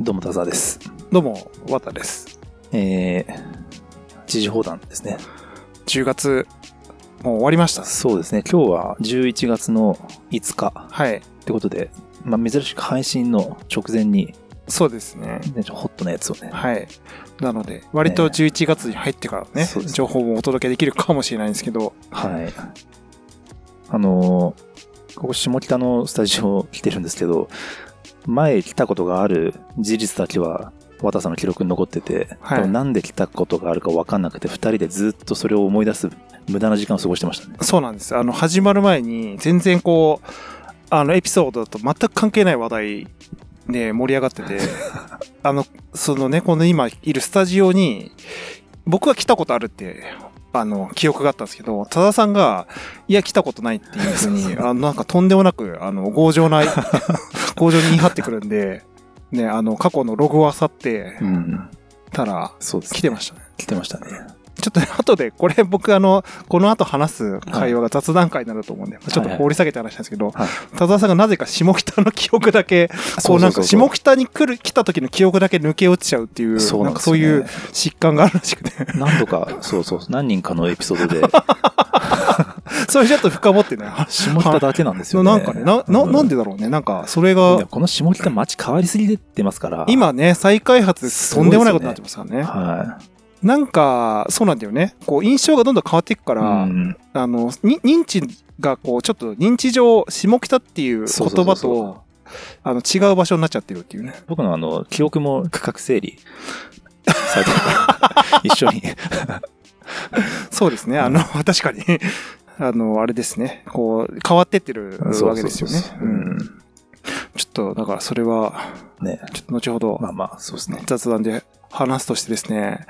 どうも、田沢です。どうも、わたです。えー、知事砲弾ですね。10月、もう終わりました。そうですね。今日は11月の5日はい。ってことで、まあ、珍しく配信の直前に、そうですね。ね、ホットなやつをね。はい。なので、割とね11月に入ってからね、ね情報もお届けできるかもしれないんですけど、はい。あのーここ下北のスタジオ来てるんですけど、前来たことがある事実だけは、綿さんの記録に残ってて、はいなんで来たことがあるか分かんなくて、二人でずっとそれを思い出す無駄な時間を過ごしてましたね。そうなんです。あの、始まる前に、全然こう、あの、エピソードと全く関係ない話題で盛り上がってて、あの、そのね、この今いるスタジオに、僕は来たことあるって、あの、記憶があったんですけど、多田さんが、いや、来たことないっていうふうに、あの、なんかとんでもなく、あの、強情な、強情に言い張ってくるんで、ね、あの、過去のログを漁ってうん。たら、そうです、来てましたね。来てましたね。ちょっとね、後で、これ僕あの、この後話す会話が雑談会になると思うんで、まあちょっと掘り下げて話したんですけど、はい。田沢さんがなぜか下北の記憶だけ、こうなんか下北に来る、来た時の記憶だけ抜け落ちちゃうっていう、そうななんんですよねかそういう疾患があるらしくて、何度か、そうそう、何人かのエピソードで、それちょっと深掘ってね、下北だけなんですよね。なんかね、な、な、うなんでだろうね、なんか、それいやが、この下北街変わりすぎてますから。今ね、再開発とんでもないことになってますからね。はなんか、そうなんだよね。こう、印象がどんどん変わっていくかい。ら、うんあの、に認知がこう、ちょっと認知上、下北っていう言葉と、あの、違う場所になっちゃってるっていうね。僕のあの、記憶も区画整理 されてるから、一緒に。そうですね。あの、確かに、あの、あれですね。こう、変わってってるわけですよねちょっと、だからそれは、ね。ちょっと後ほどまあまあ、そうですね。雑談で話すとしてですね、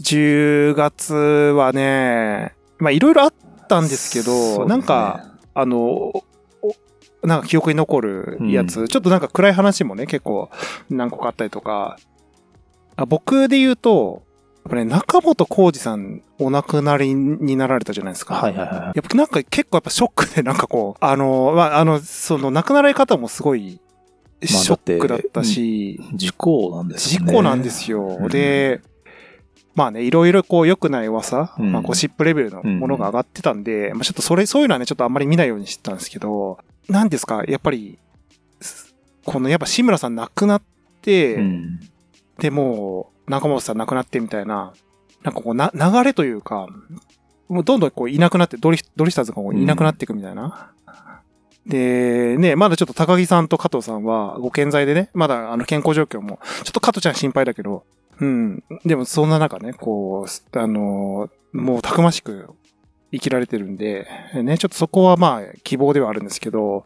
10月はね、まあいろいろあったんですけそうですねど、なんか、、あの、おなんか記憶に残るやつ、うんちょっとなんか暗い話もね、結構何個かあったりとか、あ僕で言うと、やっぱね、中本浩二さんお亡くなりになられたじゃないですか。はいはいはい。やっぱなんか結構やっぱショックでなんかこう、あの、まあ、あの、その亡くなられ方もすごいショックだったし、事故なんですね。故なんですよ。で、まあね、いろいろこう良くない噂、うんまあゴシップレベルのものが上がってたんで、まあちょっとそれ、そういうのはね、ちょっとあんまり見ないようにしてたんですけど、なんですか、やっぱり、すこのやっぱ志村さん亡くなって、うん。でもう中本さん亡くなってみたいな、なんかこうな、流れというか、もうどんどんこういなくなって、ドリドリスターズがこういなくなっていくみたいな。で、ね、まだちょっと高木さんと加藤さんはご健在でね、まだあの健康状況も、ちょっと加藤ちゃん心配だけど、うん。でもそんな中ね、こう、あの、もうたくましく生きられてるんで、ね、ちょっとそこはまあ希望ではあるんですけど、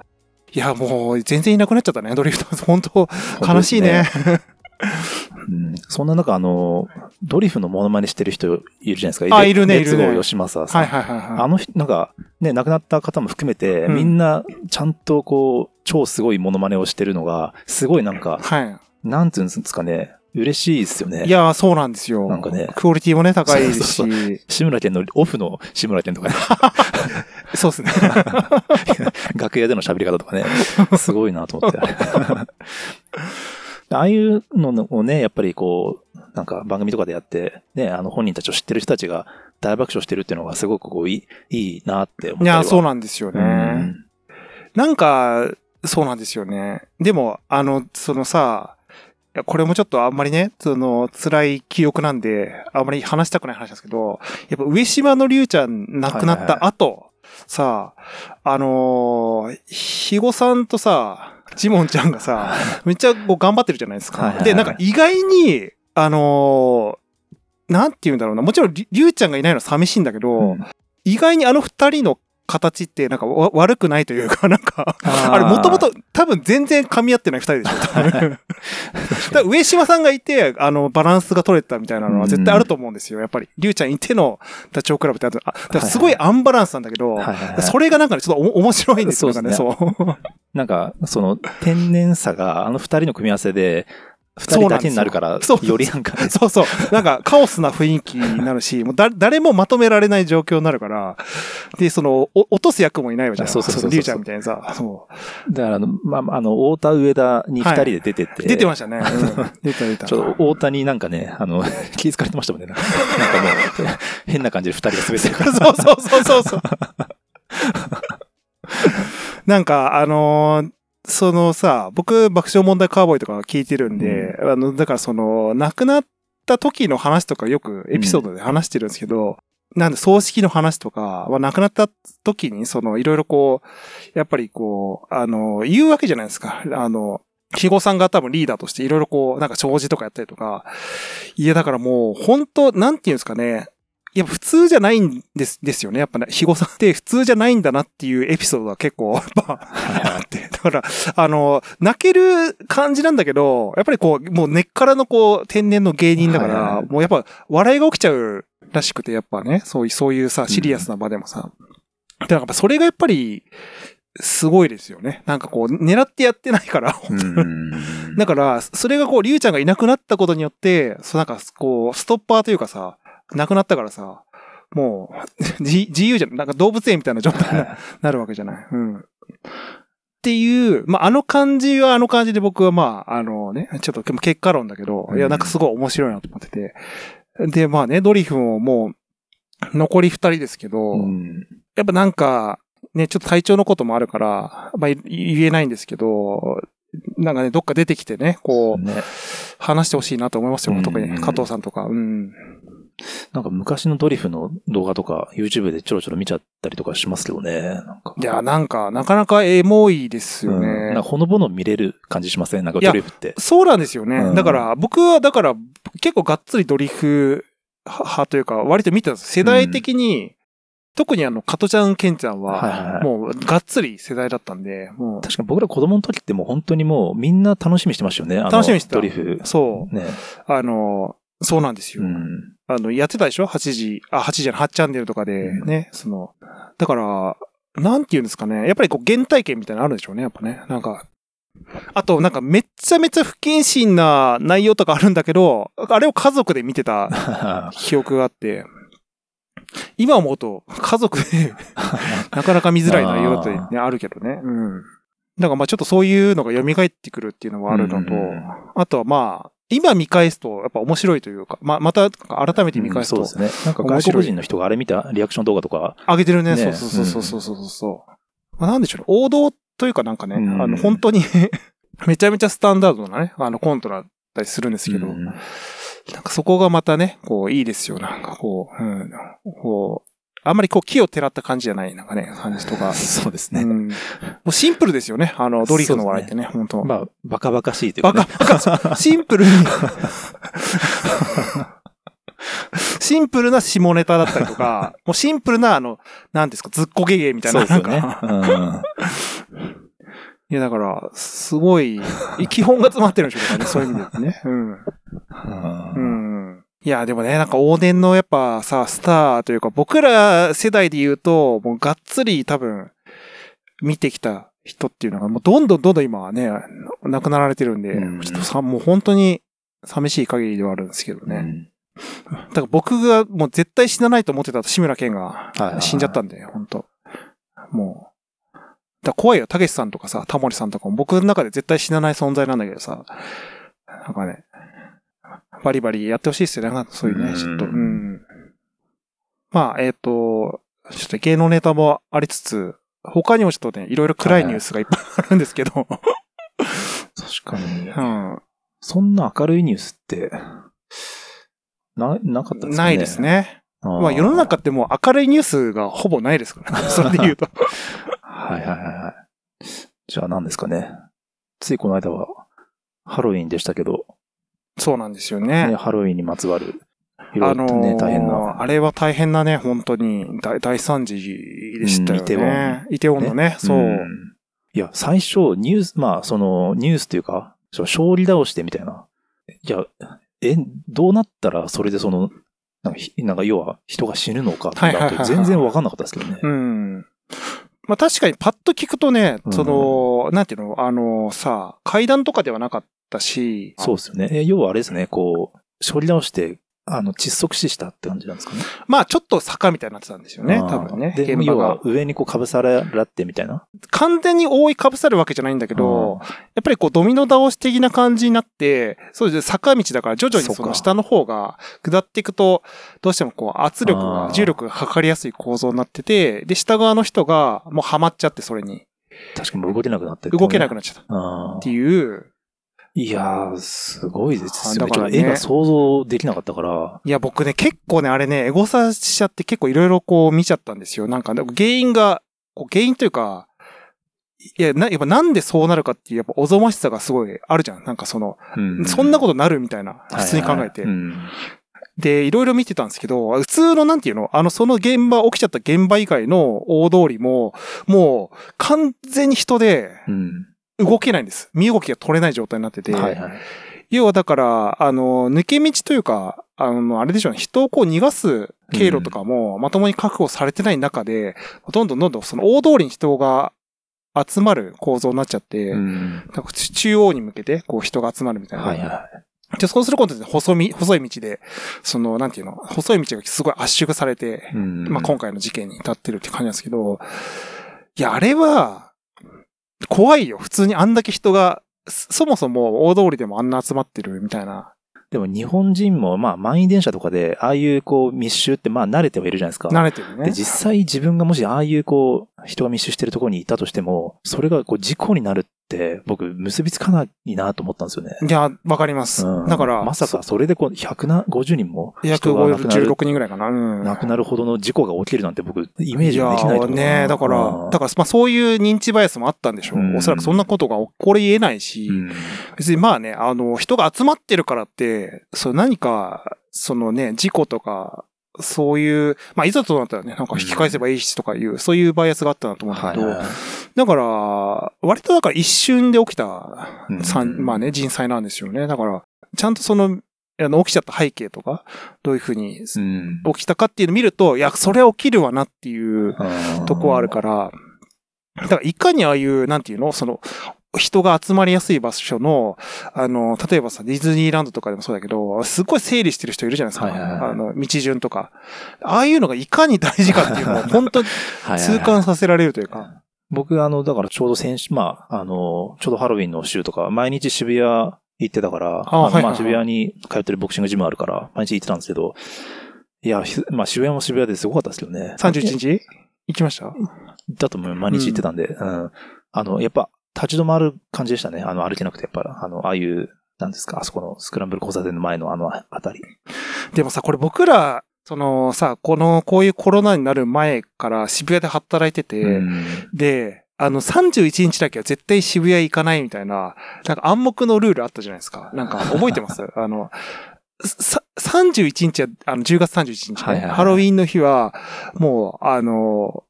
いや、もう全然いなくなっちゃったね、ドリフターズ。本当悲しいね。うんそんな中、あの、ドリフのモノマネしてる人いるじゃないですか。あいるねいるね列郷義正さん。はいはいはいはい。あの人、なんか、ね、亡くなった方も含めて、うんみんな、ちゃんとこう、超すごいモノマネをしてるのが、すごいなんか、はい。なんていうんですかね、嬉しいですよね。いやー、そうなんですよ。なんかねクオリティもね、高いですし。そう志村けんの、オフの志村けんとかね、そうですね。楽屋での喋り方とかね、すごいなと思って。ああいうのをね、やっぱりこう、なんか番組とかでやって、ね、あの本人たちを知ってる人たちが大爆笑してるっていうのがすごくこういい、いいなって思ったりは。いやー、そうなんですよね。うんなんか、そうなんですよね。でも、あの、そのさ、いやこれもちょっとあんまりね、その、辛い記憶なんで、あんまり話したくない話ですけど、やっぱ上島の龍ちゃん亡くなった後、さ、あのー、肥後さんとさ、ジモンちゃんがさ、めっちゃこう頑張ってるじゃないですか。はいはいはいで、なんか意外に、あのー、なんて言うんだろうな。もちろん、り龍ちゃんがいないのは寂しいんだけど、うん意外にあの二人の形ってなんかわ悪くないというか、なんか、あれもともと多分全然噛み合ってない二人でしょ、多分。上島さんがいて、あの、バランスが取れたみたいなのは絶対あると思うんですよ。やっぱり、りゅうちゃんいてのダチョウ倶楽部ってあだからすごいアンバランスなんだけど、それがなんかね、ちょっとお面白いんですよ。ね、そう。なんか、その、天然さが、あの二人の組み合わせで、二人だけになるから、よよりなんかね、そうそう。なんか、カオスな雰囲気になるし、もうだ、誰もまとめられない状況になるから、で、その、お落とす役もいないわけじゃん。そうそうそうそうのリュウちゃんみたいにさ、そだからあの、まあ、あの、太田上田に二人で出てて、う。出てましたね。うん出た出た。ちょっと太田になんかね、あの、気づかれてましたもんね。なんかなんかもう、変な感じで二人が滑ってるから。そうそうそうそうそう。なんか、あのーそのさ、僕、爆笑問題カーボーイとか聞いてるんで、あの、だからその、亡くなった時の話とかよくエピソードで話してるんですけど、なんで葬式の話とか、まあ、亡くなった時に、その、いろいろこう、やっぱりこう、あの、言うわけじゃないですか。あの、肥後さんが多分リーダーとしていろいろこう、なんか弔辞とかやったりとか、いや、だからもう、本当なんていうんですかね、いや、普通じゃないんです、ですよね。やっぱね、肥後さんって普通じゃないんだなっていうエピソードは結構、やっぱ、あって。だから、あの、泣ける感じなんだけど、やっぱりこう、もう根っからのこう、天然の芸人だから、もうやっぱ、笑いが起きちゃうらしくて、やっぱね、そういう、そういうさ、シリアスな場でもさ。だからやっぱそれがやっぱり、すごいですよね。なんかこう、狙ってやってないから、うん。だから、それがこう、りゅうちゃんがいなくなったことによって、そうなんか、こう、ストッパーというかさ、亡くなったからさ、もう、自自由じゃん。なんか動物園みたいな状態にななるわけじゃない。うん。っていう、まあ、あの感じはあの感じで僕はまあ、あのね、ちょっと結果論だけど、いや、なんかすごい面白いなと思ってて。で、まあね、ドリフももう、残り二人ですけど、うんやっぱなんか、ね、ちょっと体調のこともあるから、まあ、い言えないんですけど、なんかね、どっか出てきてね、こう、ね。話してほしいなと思いますよ。うん特に加藤さんとか。うん。なんか昔のドリフの動画とか YouTube でちょろちょろ見ちゃったりとかしますけどね。いや、なんか、なかなかエモいですようんね。なんかほのぼの見れる感じしません？なんかドリフって。そうなんですよね。うんだから、僕は、だから、結構がっつりドリフ派というか、割と見てたんです。世代的に、特にあの、加トちゃん、ケンちゃんはもう、がっつり世代だったんで、も確かに僕ら子供の時ってもう本当にもうみんな楽しみにしてましたよね。あの楽しみにしてたドリフう、。そう、ね。あの、そうなんですよ。うん。あの、やってたでしょ ?8 時、あ、8時じゃない、8チャンネルとかでね、その、だから、なんて言うんですかね？やっぱりこう、原体験みたいなのあるんでしょうね、やっぱね。なんか、あと、なんかめっちゃめちゃ不謹慎な内容とかあるんだけど、あれを家族で見てた 記憶があって、今思うと、家族で なかなか見づらい内容だって、ね、あるけどね。うん。だからまあちょっとそういうのが蘇ってくるっていうのはあるのと、うんあとはまあ、今見返すとやっぱ面白いというか、ま、また改めて見返すと、うんそうですね。なんか外国人の人があれ見た？リアクション動画とか、上げてるね。ねそうそうそうそうそうそうそう。まあ、なんでしょうね。王道というかなんかね、うんあの、本当に めちゃめちゃスタンダードなね、あの、コントだったりするんですけど、うんなんかそこがまたね、こう、いいですよ。なんかこう、うん、こう、あんまりこう、木をてらった感じじゃない、なんかね、感じとか。そうですね。うん。もうシンプルですよね。あの、ドリフの笑いってね、本当まあ、バカバカしいというかバね。カバカ、シンプルに。シンプルな下ネタだったりとか、もうシンプルな、あの、なんですか、ずっこげげみたいな。そうですよね。いや、だから、すごい、基本が詰まってるんでしょうかね、そういう意味でね。うん。うんうん。いや、でもね、なんか往年のやっぱさ、スターというか、僕ら世代で言うと、もうがっつり多分、見てきた人っていうのが、もうどんどんどんどん今はね、亡くなられてるんで、うん。ちょっとさ、もう本当に寂しい限りではあるんですけどね。うん。だから僕がもう絶対死なないと思ってた志村けんが死んじゃったんで、本当。もう。だ怖いよ、たけしさんとかさ、タモリさんとかも僕の中で絶対死なない存在なんだけどさ、なんかね、バリバリやってほしいですよね、そういうね、うんちょっと。うん。まあ、えっ、と、ちょっと芸能ネタもありつつ、他にもちょっとね、いろいろ暗いニュースがいっぱいあるんですけど、確かに。うん。そんな明るいニュースって、な、なかったですかね。ないです。ね。あーまあ世の中ってもう明るいニュースがほぼないですからね。それで言うと。はいはいはいはい。じゃあ何ですかね。ついこの間は、ハロウィンでしたけど、そうなんですよね、ね。ハロウィンにまつわる、いろあいろのーね、大変な。あれは大変なね、本当に大大惨事でしたよね。うんイテウォンイテウォンのね、そう。んいや、最初、ニュース、まあ、その、ニュースというか、勝利倒してみたいな。いや、え、どうなったらそれでその、なんかひ、なんか要は人が死ぬのかって全然わかんなかったですけどね。うん。まあ確かにパッと聞くとね、うんその、なんていうの、あのさ、階段とかではなかっったし、そうですよね。え要はあれですね、こう、処理直して、あの、窒息死したって感じなんですかね。まあちょっと坂みたいになってたんですよね、多分ね。で、要はが。上にこう被さらってみたいな。完全に覆いかぶさるわけじゃないんだけど、やっぱりこうドミノ倒し的な感じになって、そうですね、坂道だから徐々にその下の方が下っていくと、どうしてもこう圧力が、重力がかかりやすい構造になってて、で、下側の人がもうハマっちゃってそれに、確かに動けなくなって動けなくななっちゃった。っあていう、いやー、すごいですよね。だから絵が想像できなかったから。いや、僕ね、結構ね、あれね、エゴサしちゃって結構いろいろこう見ちゃったんですよ。なんか、原因が、こう原因というか、いや、な、やっぱなんでそうなるかっていう、やっぱおぞましさがすごいあるじゃん。なんかその、うんそんなことなるみたいな、と普通に考えて。うんで、いろいろ見てたんですけど、普通のなんていうのあの、その現場、起きちゃった現場以外の大通りも、もう、完全に人でうん。動けないんです。身動きが取れない状態になってて。はいはい。要はだから、あの、抜け道というか、あの、あれでしょうね、人をこう逃がす経路とかもまともに確保されてない中で、どんどんどんどんその大通りに人が集まる構造になっちゃって、うん。中央に向けてこう人が集まるみたいな。はいはで、そうすることで細み、細い道で、その、なんていうの、細い道がすごい圧縮されてい。、うんまあ今回の事件に至ってるって感じなんですけど、いや、あれは、怖いよ。普通にあんだけ人が、そそもそも大通りでもあんな集まってるみたいな。でも日本人も、まあ満員電車とかで、ああいうこう密集ってまあ慣れてはいるじゃないですか。慣れてるねで、。実際自分がもしああいうこう、人が密集してるところにいたとしても、それがこう事故になるって、僕結びつかないなと思ったんですよね。いや、わかります。うんだから、まさかそれでこう、150人も人が亡くなる、156人ぐらいかな。うん。亡くなるほどの事故が起きるなんて僕、イメージができないと思うねだから、うんだから、まあそういう認知バイアスもあったんでしょう。うんおそらくそんなことが起こり得ないし、うん別にまあね、あの、人が集まってるからって、そう何か、そのね、事故とか、そういう、まあいざとなったらね、なんか引き返せばいいしとかいう、そういうバイアスがあったなと思うんだけど、はいはいはい。だから、割とだから一瞬で起きた、うんさん。まあね、人災なんですよね。だから、ちゃんとその、あの、起きちゃった背景とか、どういうふうにうん。起きたかっていうのを見ると、いや、それは起きるわなっていうとこはあるから、だからいかにああいう、なんていうのその、人が集まりやすい場所の、あの、例えばさ、ディズニーランドとかでもそうだけど、すっごい整理してる人いるじゃないですか。はいはいはいあの、道順とか。ああいうのがいかに大事かっていうのを、本当に痛感させられるというか。僕、あの、だからちょうど先週、まあ、あの、ちょうどハロウィンの週とか、毎日渋谷行ってたから、のあはいはいはいまあ渋谷に通ってるボクシングジムあるから、毎日行ってたんですけど、いや、ひまあ渋谷も渋谷ですごかったですけどね。31日？行きました？だと思う毎日行ってたんで、うん。あの、やっぱ、立ち止まる感じでしたね。あの、歩けなくて、やっぱ、あの、ああいう、なんですか、あそこのスクランブル交差点の前のあのあたり。でもさ、これ僕ら、そのさ、この、こういうコロナになる前から渋谷で働いてて、うんで、あの、31日だけは絶対渋谷行かないみたいな、なんか暗黙のルールあったじゃないですか。なんか覚えてます？あの、さ、31日は、あの、10月31日ね、はいはいはいハロウィンの日は、もう、あの、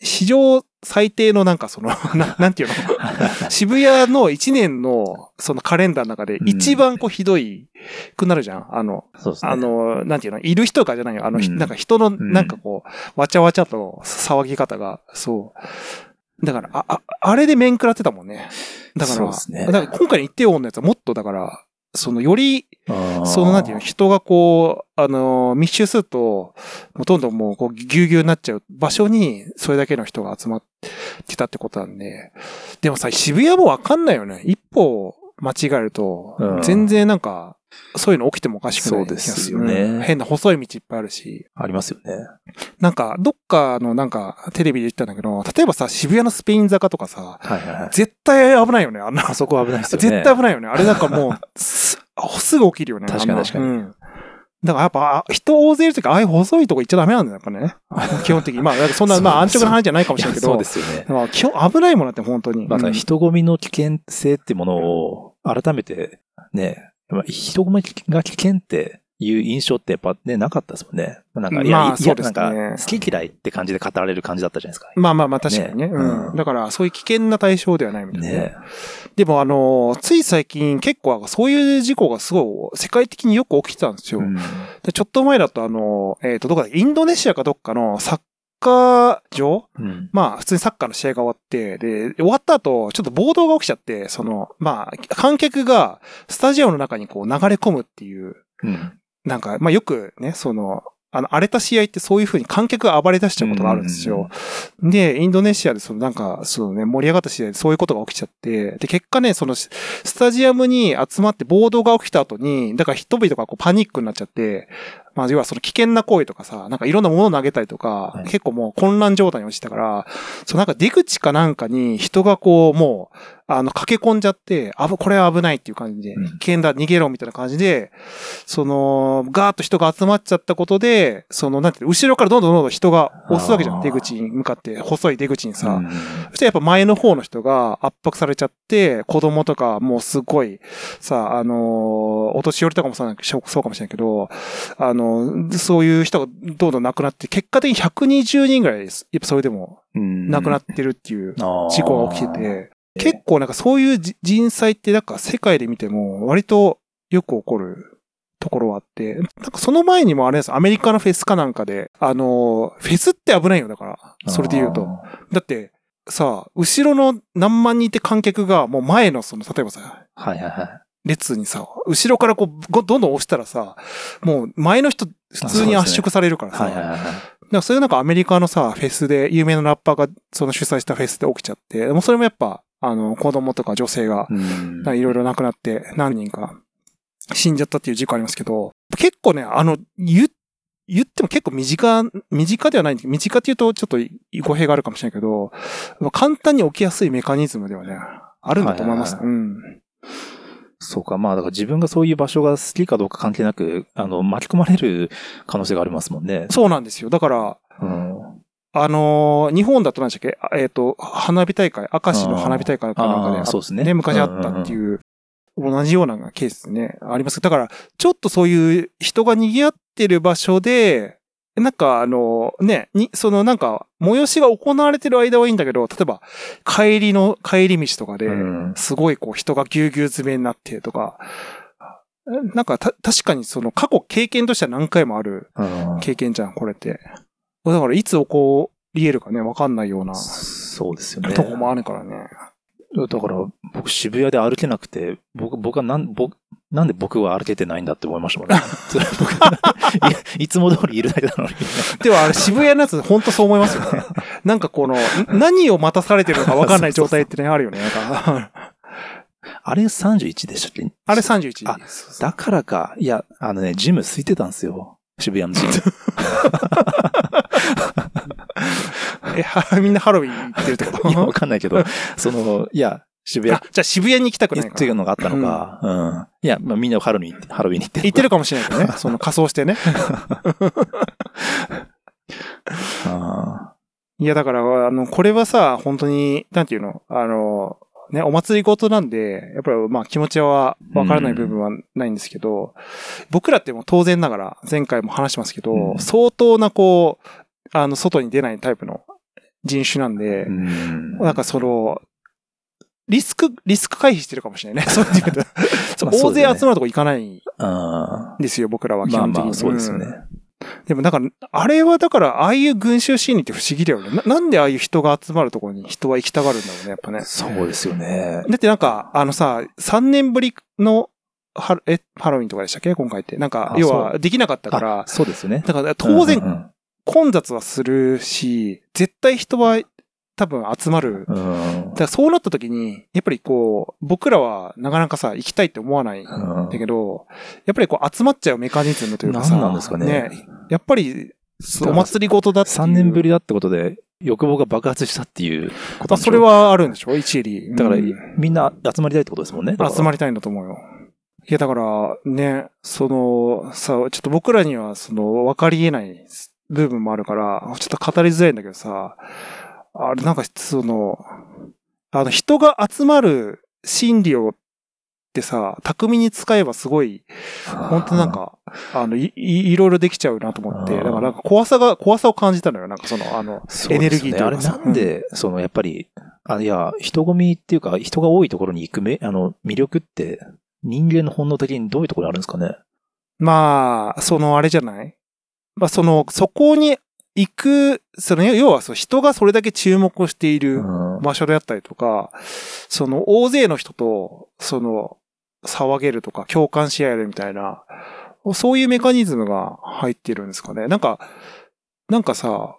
史上最低のなんかその、ななんていうの？渋谷の1年のそのカレンダーの中で一番こうひどいくなるじゃん。あの、ね。あの、なんていうの、いる人かじゃないよ。あの、ひうんなんか人の、んなんかこう、わちゃわちゃと騒ぎ方が、そう。だから、あ、あ、あれで面食らってたもんね。だから、そうですねだから今回の一定音のやつはもっとだから、その、より、その、なんていうの、人がこう、あの、密集すると、もうどんどんもう、こう、ぎゅうぎゅうになっちゃう場所に、それだけの人が集まってたってことなんで。でもさ、渋谷もわかんないよね。一歩間違えるとうん、全然なんか、そういうの起きてもおかしくないそうですよ気がするねうん変な細い道いっぱいあるし。ありますよね。なんか、どっかのなんか、テレビで言ったんだけど、例えばさ、渋谷のスペイン坂とかさ、はいはいはい。絶対危ないよね、あんな。あそこ危ないですよね。絶対危ないよね。あれなんかもう、すすぐ起きるよね。確かに確かにうん。だからやっぱ、あ人大勢いるとき、ああいう細いとこ行っちゃダメなんだよ、やっぱね。基本的に。まあ、そんな、まあ、安直な話じゃないかもしれないけど。そうですよね。まあ基本危ないものだって、本当に。まあ、うん人混みの危険性ってものを、改めて、ね、まあ人混みが危険っていう印象ってやっぱね、なかったですもんね。なんか、いや、まあいやそうですねなんか、好き嫌いって感じで語られる感じだったじゃないですか。まあまあまあ、確かにね。ねうん。うんだから、そういう危険な対象ではないみたいなね。ねでも、あの、つい最近結構、そういう事故がすごい、世界的によく起きてたんですよ。うんでちょっと前だと、あの、えっ、と、どこだインドネシアかどっかのサッカー場？うん。まあ、普通にサッカーの試合が終わって、で、終わった後、ちょっと暴動が起きちゃって、その、まあ、観客がスタジアムの中にこう流れ込むっていう、うん。なんか、まあよくね、その、あの、荒れた試合ってそういう風に観客が暴れ出しちゃうことがあるんですよ。で、インドネシアでそのなんか、そのね、盛り上がった試合でそういうことが起きちゃって、で、結果ね、その、ススタジアムに集まって暴動が起きた後に、だから人々がこうパニックになっちゃって、まあ、要はその危険な行為とかさ、なんかいろんなものを投げたりとか、はい結構もう混乱状態に落ちたから、そうなんか出口かなんかに人がこう、もう、あの、駆け込んじゃって、あぶ、これは危ないっていう感じで、うん危険だ、逃げろみたいな感じで、その、ガーッと人が集まっちゃったことで、その、なんていうの後ろからどんどんどんどん人が押すわけじゃん。出口に向かって、細い出口にさ。うんそしたらやっぱ前の方の人が圧迫されちゃって、子供とかもうすごい、さ、あのーお年寄りとかもそうかもしれないけど、あの、そういう人がどんどん亡くなって、結果的に120人ぐらいです。やっぱそれでもうん亡くなってるっていう事故が起きてて、結構なんかそういうじ人災ってなんか世界で見ても割とよく起こるところはあって、なんかその前にもあれです、アメリカのフェスかなんかで、あのー、フェスって危ないよ、だから。それで言うと。だって、さ、後ろの何万人って観客がもう前のその、例えばさ、はいはいはい。列にさ、後ろからこう、ごどんどん押したらさ、もう前の人普通に圧縮されるからさ、はいはいはい。だからそういうなんかアメリカのさ、フェスで、有名なラッパーがその主催したフェスで起きちゃって、もうそれもやっぱ、あの、子供とか女性が、うんいろいろ亡くなって何人か死んじゃったっていう事故ありますけど、結構ね、あの、言、言っても結構身近、身近ではないんです身近って言うとちょっと語弊があるかもしれないけど、まあ簡単に起きやすいメカニズムではね、あるんだと思います。はいうん。そうか、まあだから自分がそういう場所が好きかどうか関係なく、あの、巻き込まれる可能性がありますもんね。そうなんですよ。だから、うん。あのー日本だと何でしたっけ？あえっ、と、花火大会、明石の花火大会かなんかであーそうですねね、昔あったっていう、同じようなケースね、あります。だから、ちょっとそういう人が賑わってる場所で、なんかあの、ね、に、そのなんか、催しが行われてる間はいいんだけど、例えば、帰りの、帰り道とかで、うんすごいこう人がぎゅうぎゅう詰めになってとか、なんかた、確かにその過去経験としては何回もあるうん経験じゃん、これって。だからいつ起こり得るかね、わかんないようなそうですよね。とこもあるからね。だから、僕渋谷で歩けなくて、僕、僕はなん、僕、なんで僕は歩けてないんだって思いましたもんね。それ僕いいつも通りいるだけなのに。でもあれ渋谷のやつほんとそう思いますよね。なんかこの、ん何を待たされてるのかわかんない状態ってね、あるよね。あれ31でしたっけ？あれ31あ。だからか。いや、あのね、ジム空いてたんですよ。渋谷のジム。え、は みんなハロウィン行ってるってこ いや、わとかんないけど、その、いや、渋谷。あ、じゃあ渋谷に行きたくないかっていうのがあったのか。うん。いや、まあみんなハロウィン、ハロウィンに行って行ってるかもしれないけどね。その仮装してね。あいや、だから、あの、これはさ、本当に、なんていうの？あの、ね、お祭りごとなんで、やっぱりまあ気持ちはわからない部分はないんですけど、僕らってもう当然ながら、前回も話しますけど、うん。相当なこう、あの、外に出ないタイプの人種なんでー、うん。なんかその、リスク、リスク回避してるかもしれないね。そういう意味で そう大勢集まるとこ行かないんあですよ、僕らは基本的に。まあ、そうですよね。んでもなんか、あれはだから、ああいう群衆心理って不思議だよね。ななんでああいう人が集まるところに人は行きたがるんだろうね、やっぱね。そうですよね。だってなんか、あのさ、3年ぶりのハロ、え、ハロウィンとかでしたっけ？今回って。なんかあ、要は、できなかったからあ、そうですよね。だから当然ん混雑はするし、絶対人は多分集まる。うん。だからそうなった時に、やっぱりこう、僕らはなかなかさ、行きたいって思わないんうんだけど、やっぱりこう集まっちゃうメカニズムというかさ。何なんですかねやっぱり、お祭りごとだっていう。3年ぶりだってことで、欲望が爆発したっていうことそれ、はあるんでしょ一理。だからうん、みんな集まりたいってことですもんね。り集まりたいんだと思うよ。いや、だから、ね、その、さ、ちょっと僕らには、その、分かり得ない部分もあるから、ちょっと語りづらいんだけどさ、あれ、なんか、その、あの、人が集まる心理をってさ、巧みに使えばすごい、本当なん、か、あの、い、いいろいろできちゃうなと思って、だからなんか怖さが、怖さを感じたのよ。なんかその、あの、ね。エネルギーというあれなんで、その、やっぱり、あ、いや、人混みっていうか、人が多いところに行くめ、あの、魅力って、人間の本能的にどういうところにあるんですかね？まあ、そのあれじゃない？まあ、その、そこに行く、その、要はそう人がそれだけ注目をしているうん場所であったりとか、その、大勢の人と、その、騒げるとか、共感し合えるみたいな、そういうメカニズムが入ってるんですかね。なんか、なんかさ、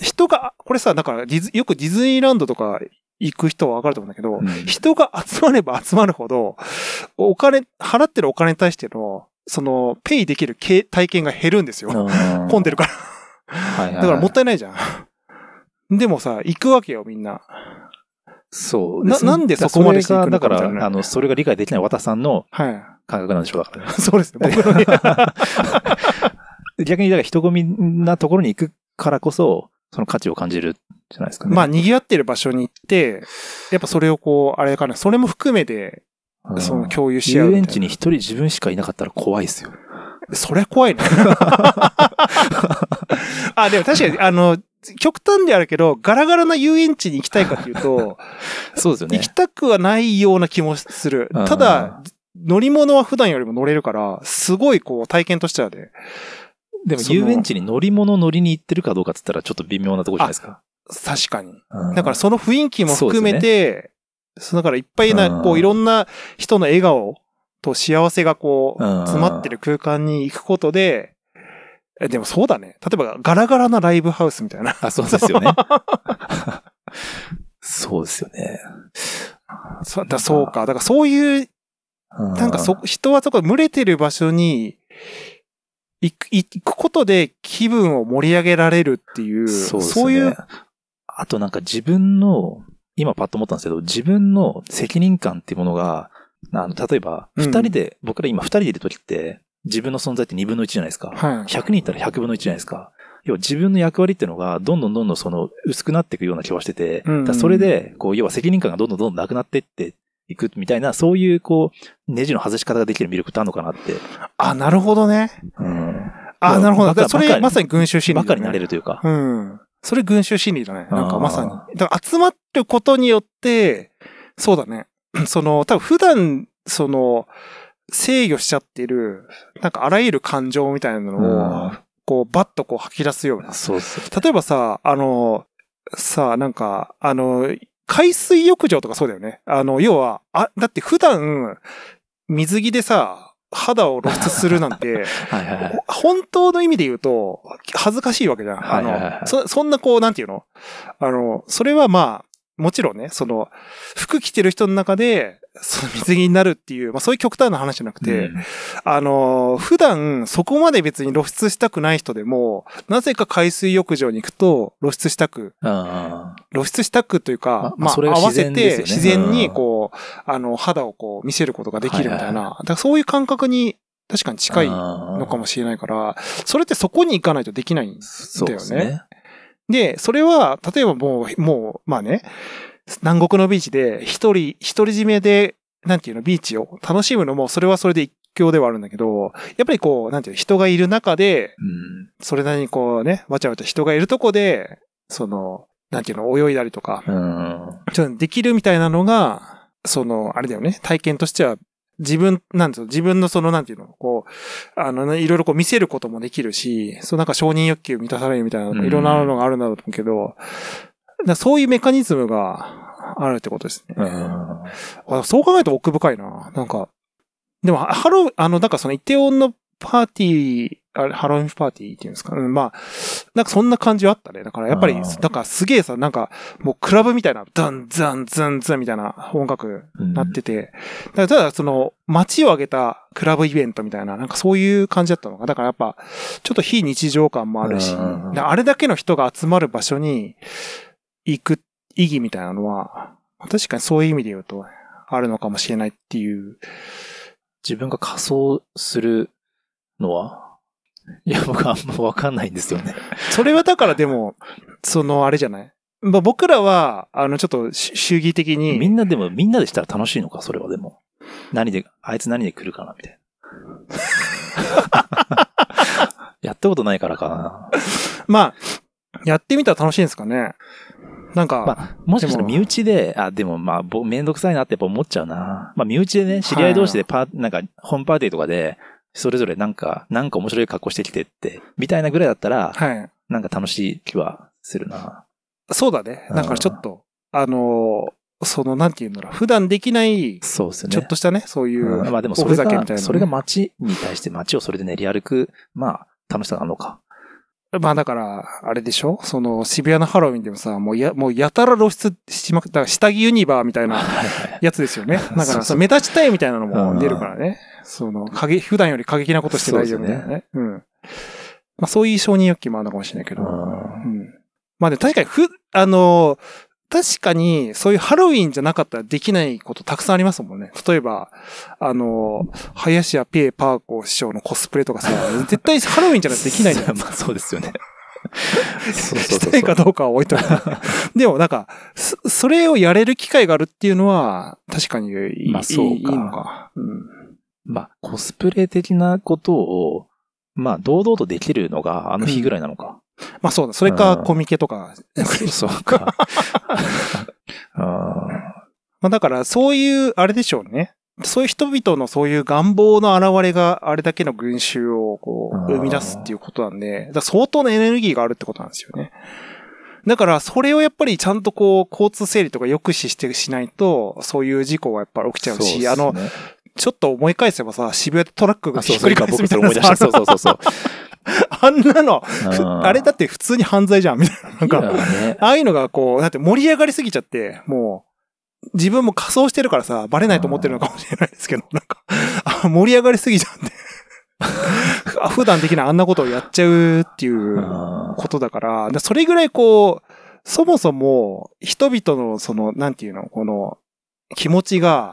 人が、これさ、だからディズ、よくディズニーランドとか行く人はわかると思うんだけど、うん人が集まれば集まるほど、お金、払ってるお金に対しての、その、ペイできる経体験が減るんですよ。混んでるから。はいはいはいだからもったいないじゃん。でもさ、行くわけよ、みんな。そうですねななんでそこまでしていくのだから、かみたいなあの、それが理解できない渡さんのはい。感覚なんでしょう、だからね。そうですね。僕のね 逆に、だから人混みなところに行くからこそ、その価値を感じるじゃないですかね。まあ、賑わってる場所に行って、やっぱそれをこう、あれかな、それも含めて、うんその共有し合う。遊園地に一人自分しかいなかったら怖いですよ。それ怖いね。あ、でも確かに、あの、極端であるけど、ガラガラな遊園地に行きたいかっていうと、そうですよね行き。たくはないような気もするうん。ただ、乗り物は普段よりも乗れるから、すごいこう体験としてはね、でも遊園地に乗り物乗りに行ってるかどうかって言ったらちょっと微妙なとこじゃないですか。確かに。うんだからその雰囲気も含めて、だからいっぱいな、うんこういろんな人の笑顔と幸せがこう、うん詰まってる空間に行くことで、えでもそうだね。例えばガラガラなライブハウスみたいな。あ、そうですよね。そうですよね。そうだそうか。だからそういう、うなんかそ、人はそこ、群れてる場所に行く、行くことで気分を盛り上げられるっていう、そうですそういう、あとなんか自分の、今パッと思ったんですけど、自分の責任感っていうものが、あの、例えば、うん二人で、僕ら今二人でいる時って、自分の存在って二分の一じゃないですか。はい。100人いたら100分の1じゃないですか。要は自分の役割っていうのが、どんどんどんどんその、薄くなっていくような気はしてて、うんうんだそれで、こう、要は責任感がどんどんどんどんなくなっていっていくみたいな、そういう、こう、ネジの外し方ができる魅力ってあるのかなって。あ、なるほどね。うん。あ、なるほど。だからそれまさに群衆心理だね、ばかりになれるというか。うん。それ群衆心理だね。なんかまさに。だから集まることによって、そうだね。その、多分普段、その、制御しちゃってる、なんかあらゆる感情みたいなのを、こう、バッとこう吐き出すような。そうですよ。例えばさ、あの、さ、なんか、あの、海水浴場とかそうだよね。あの、要は、あ、だって普段、水着でさ、肌を露出するなんて、はいはいはい。本当の意味で言うと、恥ずかしいわけじゃん。あはいはいはいはいの、そ、そんなこう、なんていうの？あの、それはまあ、もちろんね、その、服着てる人の中で、その水着になるっていう、まあそういう極端な話じゃなくて、うん。あの、普段そこまで別に露出したくない人でも、なぜか海水浴場に行くと露出したく、あ露出したくというか、まああそれが合わせて自然にこう、あの、肌をこう見せることができるみたいはいな、だからそういう感覚に確かに近いののかもしれないから、それってそこに行かないとできないんそうですね。で、それは、例えばもう、もう、まあね、南国のビーチで一人、一人占めで、なんていうの、ビーチを楽しむのも、それはそれで一興ではあるんだけど、やっぱりこう、なんていうの、人がいる中で、うんそれなりにこうね、わちゃわちゃ人がいるとこで、その、なんていうの、泳いだりとか、うん。ちょっとできるみたいなのが、その、あれだよね、体験としては、自分、なんですよ、自分のその、なんていうの、こう、あのね、いろいろこう見せることもできるし、そうなんか承認欲求満たされるみたいないろんなのがあるんだろうと思うけど、そういうメカニズムがあるってことですね。うんあそう考えると奥深いな。なんか、でも、ハロウ、あの、なんかそのイテオンのパーティー、あれ、ハロウィンパーティーっていうんですか、うん、まあ、なんかそんな感じはあったね。だからやっぱり、なんかすげえさ、なんか、もうクラブみたいな、ダン、ザン、ザン、ザンみたいな音楽なってて、だからただその、街を挙げたクラブイベントみたいな、なんかそういう感じだったのか。だからやっぱ、ちょっと非日常感もあるし、あれだけの人が集まる場所に行く意義みたいなのは、確かにそういう意味で言うと、あるのかもしれないっていう。自分が仮装するのは？いや、僕はあんまわかんないんですよね。それはだからでも、そのあれじゃない？まあ僕らは、あの、ちょっと主主義的に、みんなでも、みんなでしたら楽しいのか、それはでも。何で、あいつ何で来るかな、みたいな。やったことないからかな。まあ、やってみたら楽しいんですかね？なんか、まあ、もしかしたら身内で、あ、でもまあ、僕めんどくさいなってやっぱ思っちゃうな。まあ、身内でね、知り合い同士でパー、なんか、本パーティーとかで、それぞれなんか、なんか面白い格好してきてって、みたいなぐらいだったら、はい。なんか楽しい気はするな。そうだね。だからちょっと、あのーその、なんていうんだろう、普段できない、そうですね。ちょっとしたね、そういう、うんまあでもおそれがふざけみたいな、ね。それが街に対して街をそれで練り歩く、まあ、楽しさがあるのか。まあだから、あれでしょ？その、渋谷のハロウィンでもさ、もうや、もうやたら露出しまくった、下着ユニバーみたいな。やつですよね。だから、そうそうその目立ちたいみたいなのも出るからね。その、過激、普段より過激なことして大丈夫みたいなね。うん。まあそういう承認欲求もあるのかもしれないけど。ううんん。まあでも確かに、ふ、あの、確かに、そういうハロウィンじゃなかったらできないことたくさんありますもんね。例えば、あの、林家ペーパーコ師匠のコスプレとかさ、絶対ハロウィンじゃないとできないじゃん。まあそうですよね。そうそうしそうたいかどうかは置いといて。でもなんか、そそれをやれる機会があるっていうのは、確かにいい,、まあそうかいいのか。うん。まあ、コスプレ的なことを、まあ、堂々とできるのがあの日ぐらいなのか。まあそうだ。それかうんコミケとか。そうか。あまあだから、そういう、あれでしょうね。そういう人々のそういう願望の表れがあれだけの群衆をこううん生み出すっていうことなんで、相当なエネルギーがあるってことなんですよね。だから、それをやっぱりちゃんとこう、交通整理とか抑止してしないと、そういう事故がやっぱり起きちゃうし、あの、、ちょっと思い返せばさ、渋谷でトラックがあ、そうそう、ひっくり返すみたいなそれ思い出した。そうそうそうそう。あんなの、うん。あれだって普通に犯罪じゃん、みたいな。なんいか、やね。ああいうのがこう、だって盛り上がりすぎちゃって、もう、自分も仮装してるからさ、バレないと思ってるのかもしれないですけど、なんか、あ盛り上がりすぎちゃって。あ 普段できないあんなことをやっちゃうっていううん。ことだから、でそれぐらいこう、そもそも人々のその、なんていうの、この気持ちが、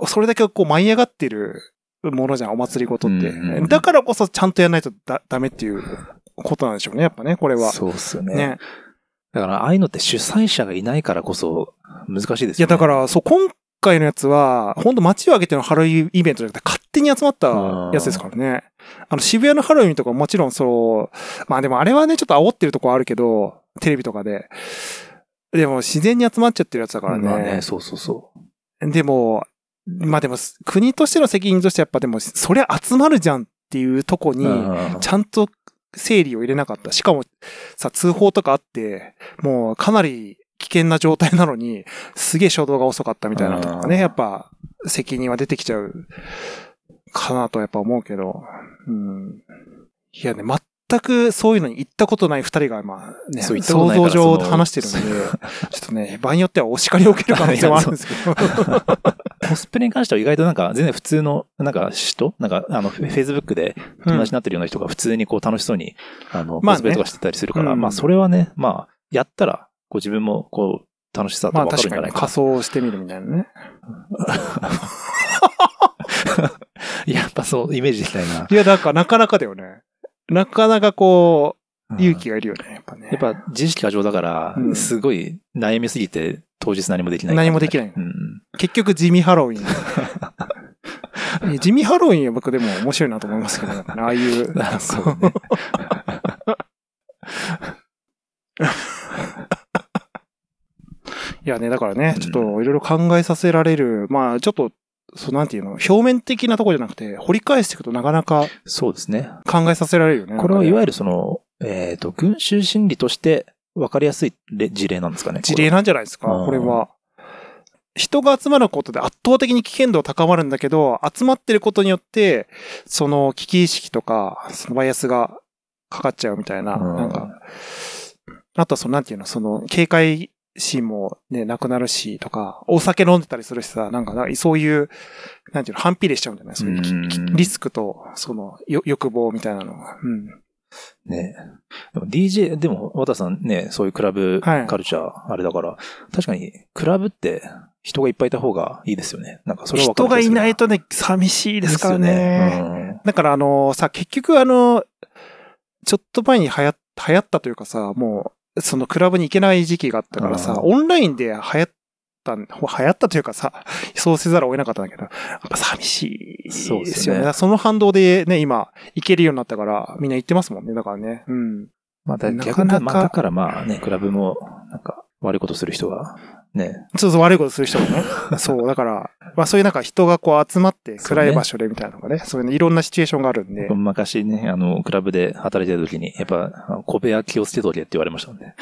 うん。それだけこう舞い上がってるものじゃん、お祭りごとって。うんうんだからこそちゃんとやらないとだダメっていうことなんでしょうね、やっぱね、これは。そうっすよね。ね。だから、ああいうのって主催者がいないからこそ難しいですよね。いや、だから、そう、今回のやつは、本当街を挙げてのハロウィンイベントじゃなくて、勝手に集まったやつですからね。あの、渋谷のハロウィンとかももちろんそう、まあでもあれはね、ちょっと煽ってるとこあるけど、テレビとかで。でも、自然に集まっちゃってるやつだからね。まあね、そうそうそでも、まあでも、国としての責任としてやっぱでも、そりゃ集まるじゃんっていうとこう。に、うんちゃんと整理を入れなかった。しかも、さ、通報とかあって、もうかなり危険な状態なのに、すげえ初動が遅かったみたいなのとかね、うんやっぱ責任は出てきちゃうかなとやっぱ思うけど、うん。いやね、全くそういうのに行ったことない二人が、まあね、想像上話してるんで、ちょっとね、場合によってはお叱りを受ける可能性もあるんですけど。コスプレに関しては意外となんか全然普通の、なんか人なんかあの、フェイスブックで友達になってるような人が普通にこう楽しそうに、あの、まあねコスプレとかしてたりするから、うんまあそれはね、まあ、やったら、こう自分もこう、楽しさとまあわかるん確かにじゃないか仮装してみるみたいなね。やっぱそう、イメージできたいな。いや、だからなかなかだよね。なかなかこう、うん勇気がいるよね、やっぱね。やっぱ自意識過剰だからう、んすごい悩みすぎて当日何もできない。何もできないうん。結局地味ハロウィン。地味ハロウィンは僕でも面白いなと思いますけど、ね、ああいう。あそうね。いやね、だからねう、んちょっといろいろ考えさせられる、まあちょっと、そうなんていうの、表面的なところじゃなくて、掘り返していくとなかなかそうですね。考えさせられるよね。これはいわゆるその、えっと、群衆心理として分かりやすい例事例なんですかね。事例なんじゃないですか、うんこれは。人が集まることで圧倒的に危険度は高まるんだけど、集まってることによって、その危機意識とか、そのバイアスがかかっちゃうみたいな、うんなんか、あとはその、なんていうの、その、警戒心もね、なくなるし、とか、お酒飲んでたりするしさ、なんか、なんかそういう、なんていうの、反比例しちゃうんだよね。そういうリスクと、その、よ欲望みたいなのが。うん。ね。でも DJ、でも、渡さんね、そういうクラブはいカルチャー、あれだから、確かに、クラブって人がいっぱいいた方がいいですよね。なんかそれは人がいないととね、寂しいですからね。ね。だからあのさ、結局あの、ちょっと前に流行流行ったというかさ、もう、そのクラブに行けない時期があったからさ、うんオンラインで流行ったん、流行ったというかさ、そうせざるを得なかったんだけど、やっぱ寂しいそうでよね。ですすよねその反動でね、今、行けるようになったから、みんな行ってますもんね。だからね。うん。まあ、だ逆に、まあ、だからまあね、クラブも、なんか、悪いことする人が、ね、そうそう、悪いことする人もね。そう、だから、まあそういうなんか人がこう集まって暗い場所でみたいなのがね、そういうのいろんなシチュエーションがあるんで。昔ね、あの、クラブで働いてた時に、やっぱ、小部屋気をつけとけって言われましたもんね。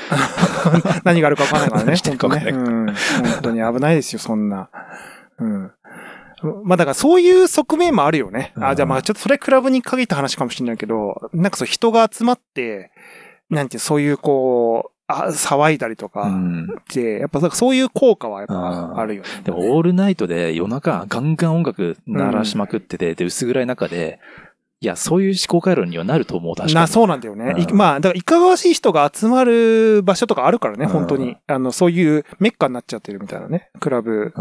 何があるか分かんないからね。何してるか分かんない本当ね。うん。本当に危ないですよ、そんな。うん。まあだからそういう側面もあるよね。あ、うんじゃあまあちょっとそれクラブに限った話かもしれないけど、なんかそう人が集まって、なんていう、そういうこう、あ騒いだりとうかん。って、やっぱそういう効果はやっぱあるよね。でも、オールナイトで夜中ガンガン音楽鳴らしまくってて、で、薄暗い中で、いや、そういう思考回路にはなると思う、確かに。な、そうなんだよね。いうんまあ、だから、いかがわしい人が集まる場所とかあるからね、うん本当に。あの、そういうメッカになっちゃってるみたいなね、クラブ。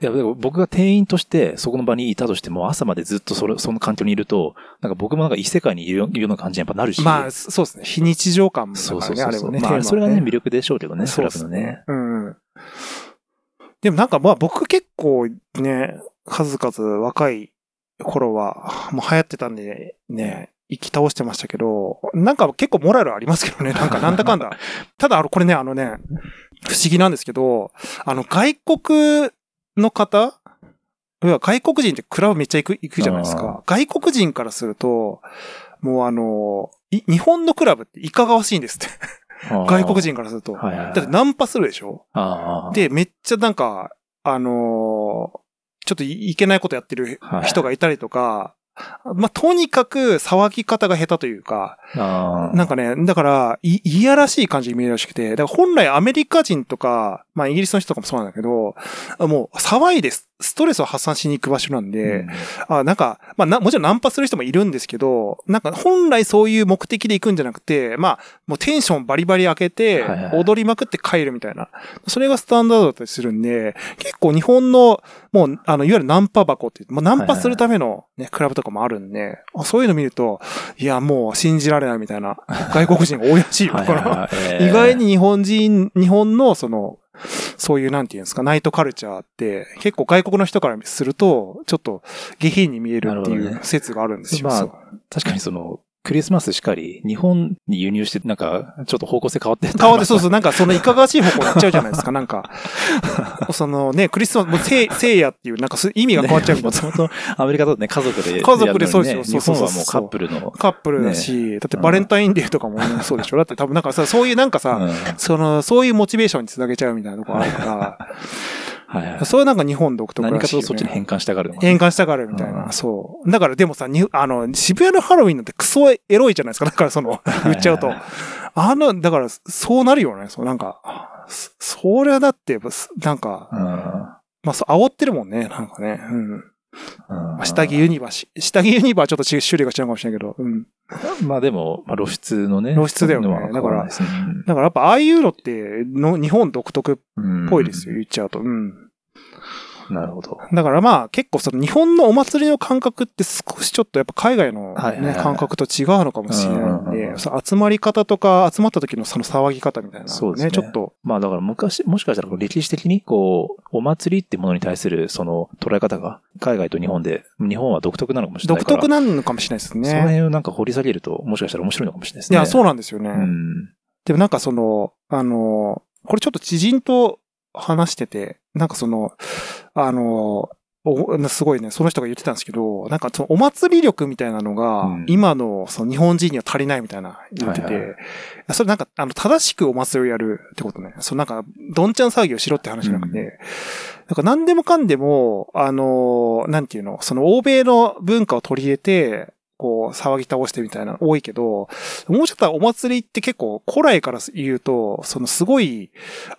うん。いや、でも僕が店員としてそこの場にいたとしても、朝までずっとそれ、その環境にいると、なんか僕もなんか異世界にいるような感じにやっぱなるし。まあ、そうですね。非日常感だそうからね、そうそうそう。あれはね。まあ、それがね、魅力でしょうけどね、そうですね。うんうん。でもなんかまあ僕結構ね、数々若い頃はもう流行ってたんでね、生き倒してましたけど、なんか結構モラルありますけどね、なんかなんだかんだ。ただあの、これね、あのね、不思議なんですけど、あの外国の方？要は外国人ってクラブめっちゃ行く、行くじゃないですか。外国人からすると、もうあの、い日本のクラブっていかがわしいんですって。外国人からすると。はいはいはい。だってナンパするでしょ？で、めっちゃなんか、あのーちょっといいけないことやってるはい人がいたりとか、まあ、とにかく騒ぎ方が下手というか。なんかね、だから、い、いやらしい感じに見えるらしくて、だから本来アメリカ人とか、まあイギリスの人とかもそうなんだけど、もう騒いでスストレスを発散しに行く場所なんで、あなんか、まあな、もちろんナンパする人もいるんですけど、なんか本来そういう目的で行くんじゃなくて、まあ、もうテンションバリバリ上げて踊りまくって帰るみたいな。それがスタンダードだったりするんで、結構日本の、もう、あの、いわゆるナンパ箱って言って、もうナンパするためのね、クラブとかもあるんで、あそういうの見ると、いや、もう信じられないみたいな、外国人が多いらしいよ。はい意外に日本人、日本のその、そういうなんていうんですか、ナイトカルチャーって、結構外国の人からすると、ちょっと下品に見えるっていう説があるんですよ。まあ確かにその、クリスマスしかり、日本に輸入して、なんか、ちょっと方向性変わって変わって、そうそう、なんかそのいかがわしい方向に行っちゃうじゃないですか、なんか。そのね、クリスマス、もう聖、聖夜っていう、なんか意味が変わっちゃう。もともとアメリカだとね、家族でね。家族でそうですよそうそう日本はもうカップルの。カップルだし、だってバレンタインデーとかもねそうでしょだって多分なんかさ、そういうなんかさ、うんその、そういうモチベーションにつなげちゃうみたいなとこあるか はいはいら、それはなんか日本独特らしいよね何かとそっちに変換したがるのかな変換したがるみたいな、うんそう。だからでもさ、にあの、渋谷のハロウィンなんてクソエロいじゃないですか。だからその、言っちゃうとはいはい。あの、だから、そうなるよね。そう、なんか、そそれはだって、すなんか、うんまあ、そう、煽ってるもんね。なんかね。うん。うんまあ下着ユニバーし、下着ユニバーはちょっと種類が違うかもしれないけど、うん。まあでも、まあ露出のね。露出だよねそういうのは変わらだからやっぱああいうのっての、日本独特っうんぽいですよ、言っちゃうと。うん。なるほど。だからまあ結構その日本のお祭りの感覚って少しちょっとやっぱ海外の、ねはいはいはい感覚と違うのかもしれないんうんうんうん集まり方とか集まった時のその騒ぎ方みたいな、そうですねちょっと、まあだから昔、もしかしたら歴史的に、こう、お祭りってものに対するその捉え方が、海外と日本で、日本は独特なのかもしれない独。特なのかもしれないですそのね。辺をなんか掘り下げると、もしかしたら面白いのかもしれないですね。いや、そうなんですよね。うん。でもなんかその、あの、これちょっと知人と話してて、なんかその、あの、おすごいね、その人が言ってたんですけど、なんかそのお祭り力みたいなのが、うん。今のその日本人には足りないみたいな言ってて、はいはい。それなんか、あの、正しくお祭りをやるってことね。そのなんか、どんちゃん騒ぎをしろって話じゃなくて、うん。なんか何でもかんでも、あの、なんていうの、その欧米の文化を取り入れて、こう、騒ぎ倒してみたいなの多いけど、もうちょっとお祭りって結構古来から言うと、そのすごい、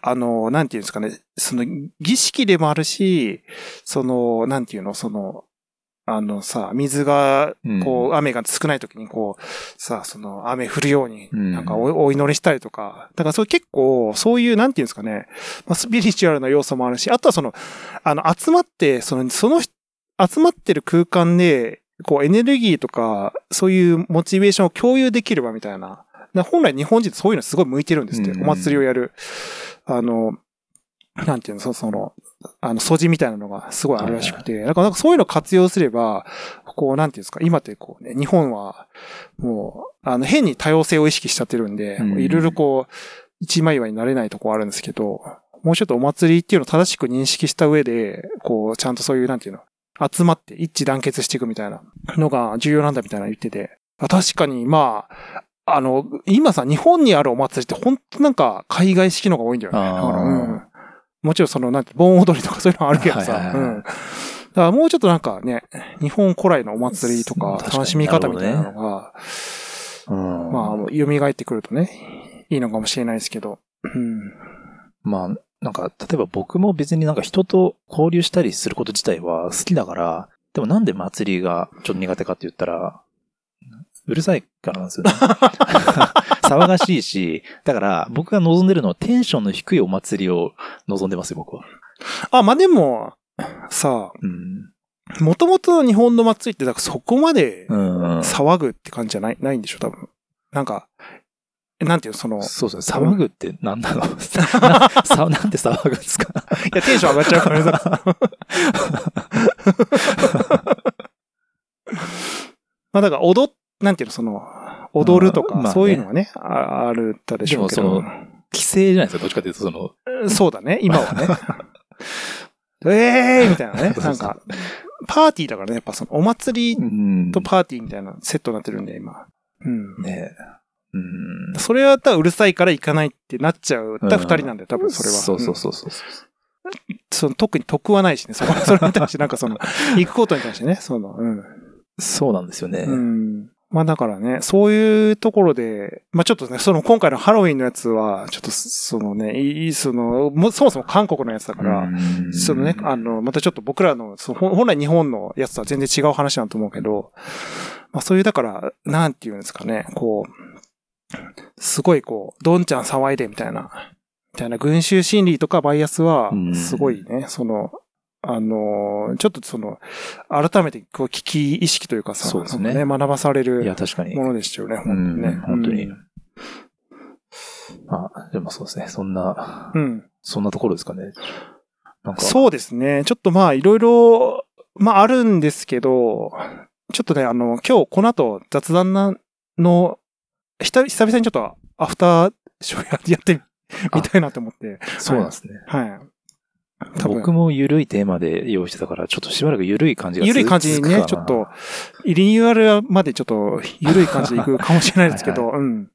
あの、なんていうんですかね、その儀式でもあるし、その、なんていうの、その、あのさ、水が、こう、雨が少ない時にこう、さ、その、雨降るように、うん。なんかおお祈りしたりとか、だからそう結構、そういう、なんていうんですかね、まあ、スピリチュアルな要素もあるし、あとはその、あの、集まって、その、その、集まってる空間で、こう、エネルギーとか、そういうモチベーションを共有できればみたいな。本来日本人ってそういうのすごい向いてるんですって。うんお祭りをやる。あの、なんていうの、そその、あの、素地みたいなのがすごいあるらしくて、だからなんかそういうのを活用すれば、こう、なんていうんですか、今ってこうね、日本は、もう、あの、変に多様性を意識しちゃってるんで、うんいろいろこう、一枚岩になれないとこあるんですけど、もうちょっとお祭りっていうのを正しく認識した上で、こう、ちゃんとそういう、なんていうの、集まって一致団結していくみたいなのが重要なんだみたいなの言ってて、あ確かに、まあ、あの、今さ、日本にあるお祭りって本当なんか海外式のが多いんだよね。だから、うん。もちろんその、なんて、盆踊りとかそういうのあるけどさ、はいはいはいうん。だからもうちょっとなんかね、日本古来のお祭りとか楽しみ方みたいなのが、うん。まあ、蘇ってくるとね、いいのかもしれないですけど。うん。まあ、なんか、例えば僕も別になんか人と交流したりすること自体は好きだから、でもなんで祭りがちょっと苦手かって言ったら、うるさいからなんですよね。騒がしいし、だから僕が望んでるのはテンションの低いお祭りを望んでますよ、僕は。あ、まあ、でも、さうん。あ、もともと日本の祭りって、だからそこまでうん。騒ぐって感じじゃない、ないんでしょ、多分。なんか、なんていうの、その、いそうですね。騒ぐって何なの？な さなんで騒ぐんですか？や、テンション上がっちゃうからねさ。まあ、だから、踊っ、なんていうの、その、踊るとか、まあそういうのはね、ああるったでしょうけど。でも規制じゃないですか、どっちかというと、その、そうだね、今はね。えーみたいなね。そうそうなんか、パーティーだからね、やっぱその、お祭りうんとパーティーみたいなセットになってるんで、今。うん。ねうん。それは多分うるさいから行かないってなっちゃう。た二人なんだよ、多分それは。そうそううんそうそう。その特に得はないしね、そこそれに対してなんかその、行くことに対してね、その、うん。そうなんですよね。うん。まあだからね、そういうところで、まあちょっとね、その今回のハロウィンのやつは、ちょっとそのね、いい、その、もそもそも韓国のやつだから、うんそのね、あの、またちょっと僕らの、その本来日本のやつとは全然違う話なんと思うけど、まあそういう、だから、なんていうんですかね、こう、すごいこう、どんちゃん騒いでみたいな、みたいな群衆心理とかバイアスはう、んすごいね、その、あの、ちょっとその、改めてこう危機意識というかさ、そうですねなんか学ばされいや、る確かに。ものでしたよね、う本当にね。ん、本当にうん。まあ、でもそうですね。そんな、うん。そんなところですかね。なんか、そうですね。ちょっとまあ、いろいろ、まあ、あるんですけど、ちょっとね、あの、今日この後雑談なの、久々にちょっとアフターショーややってみたいなと思って。そうなんですね。はい。僕も緩いテーマで用意してたから、ちょっとしばらく緩い感じがゆるい感じにね、ちょっと、リニューアルまでちょっと、ゆるい感じでいくかもしれないですけど、はうん。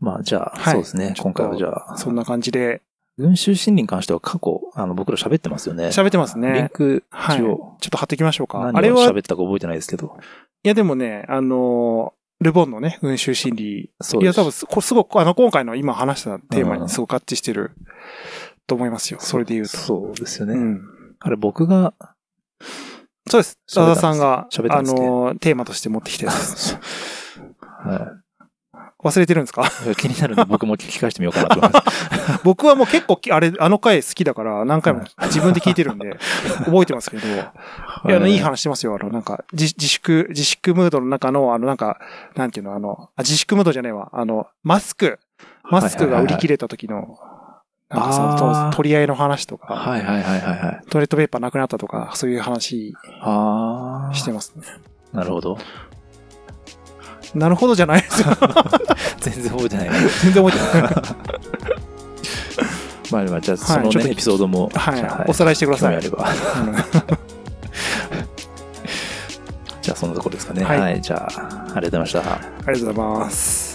まあ、じゃあ、はいそうですね。今回はじゃあ、そんな感じで群衆心理に関しては過去、あの、僕ら喋ってますよね。喋ってますリンね。ク、はい。ちょっと貼っていきましょうか。あれは、い喋ったか覚えてないですけど。やでもね、あの、ルボンのね、群衆心理そうです。いや、多分す、こすごく、あの、今回の今話したテーマにすごく合致してると思いますよ。それで言うと。そうですよね。うん。あれ、僕が、そうです。田田さんが、あの、テーマとして持ってきたやつです。は忘れてるんですか？い、気になるんで 僕も聞き返してみようかなと思います。僕はもう結構き、あれ、あの回好きだから何回も自分で聞いてるんで、覚えてますけど、いや、いい話してますよ。あの、なんか、自自粛、自粛ムードの中の、あの、なんか、なんていうの、あの、あ自粛ムードじゃねえわ。あの、マスク、マスクが売り切れた時の、なんかそあの、取り合いの話とか、はいはいはいはいはい。トイレットペーパーなくなったとか、そういう話。してますね。なるほど。なるほどじゃないですよ。全然覚えてないな。全然覚えてない。まあまあ、じゃあ、そのね、ちょっとエピソードも、はいじゃあおさらいしてくださいあれば。じゃあ、そんなところですかね。はいはい。じゃあ、ありがとうございました。ありがとうございます。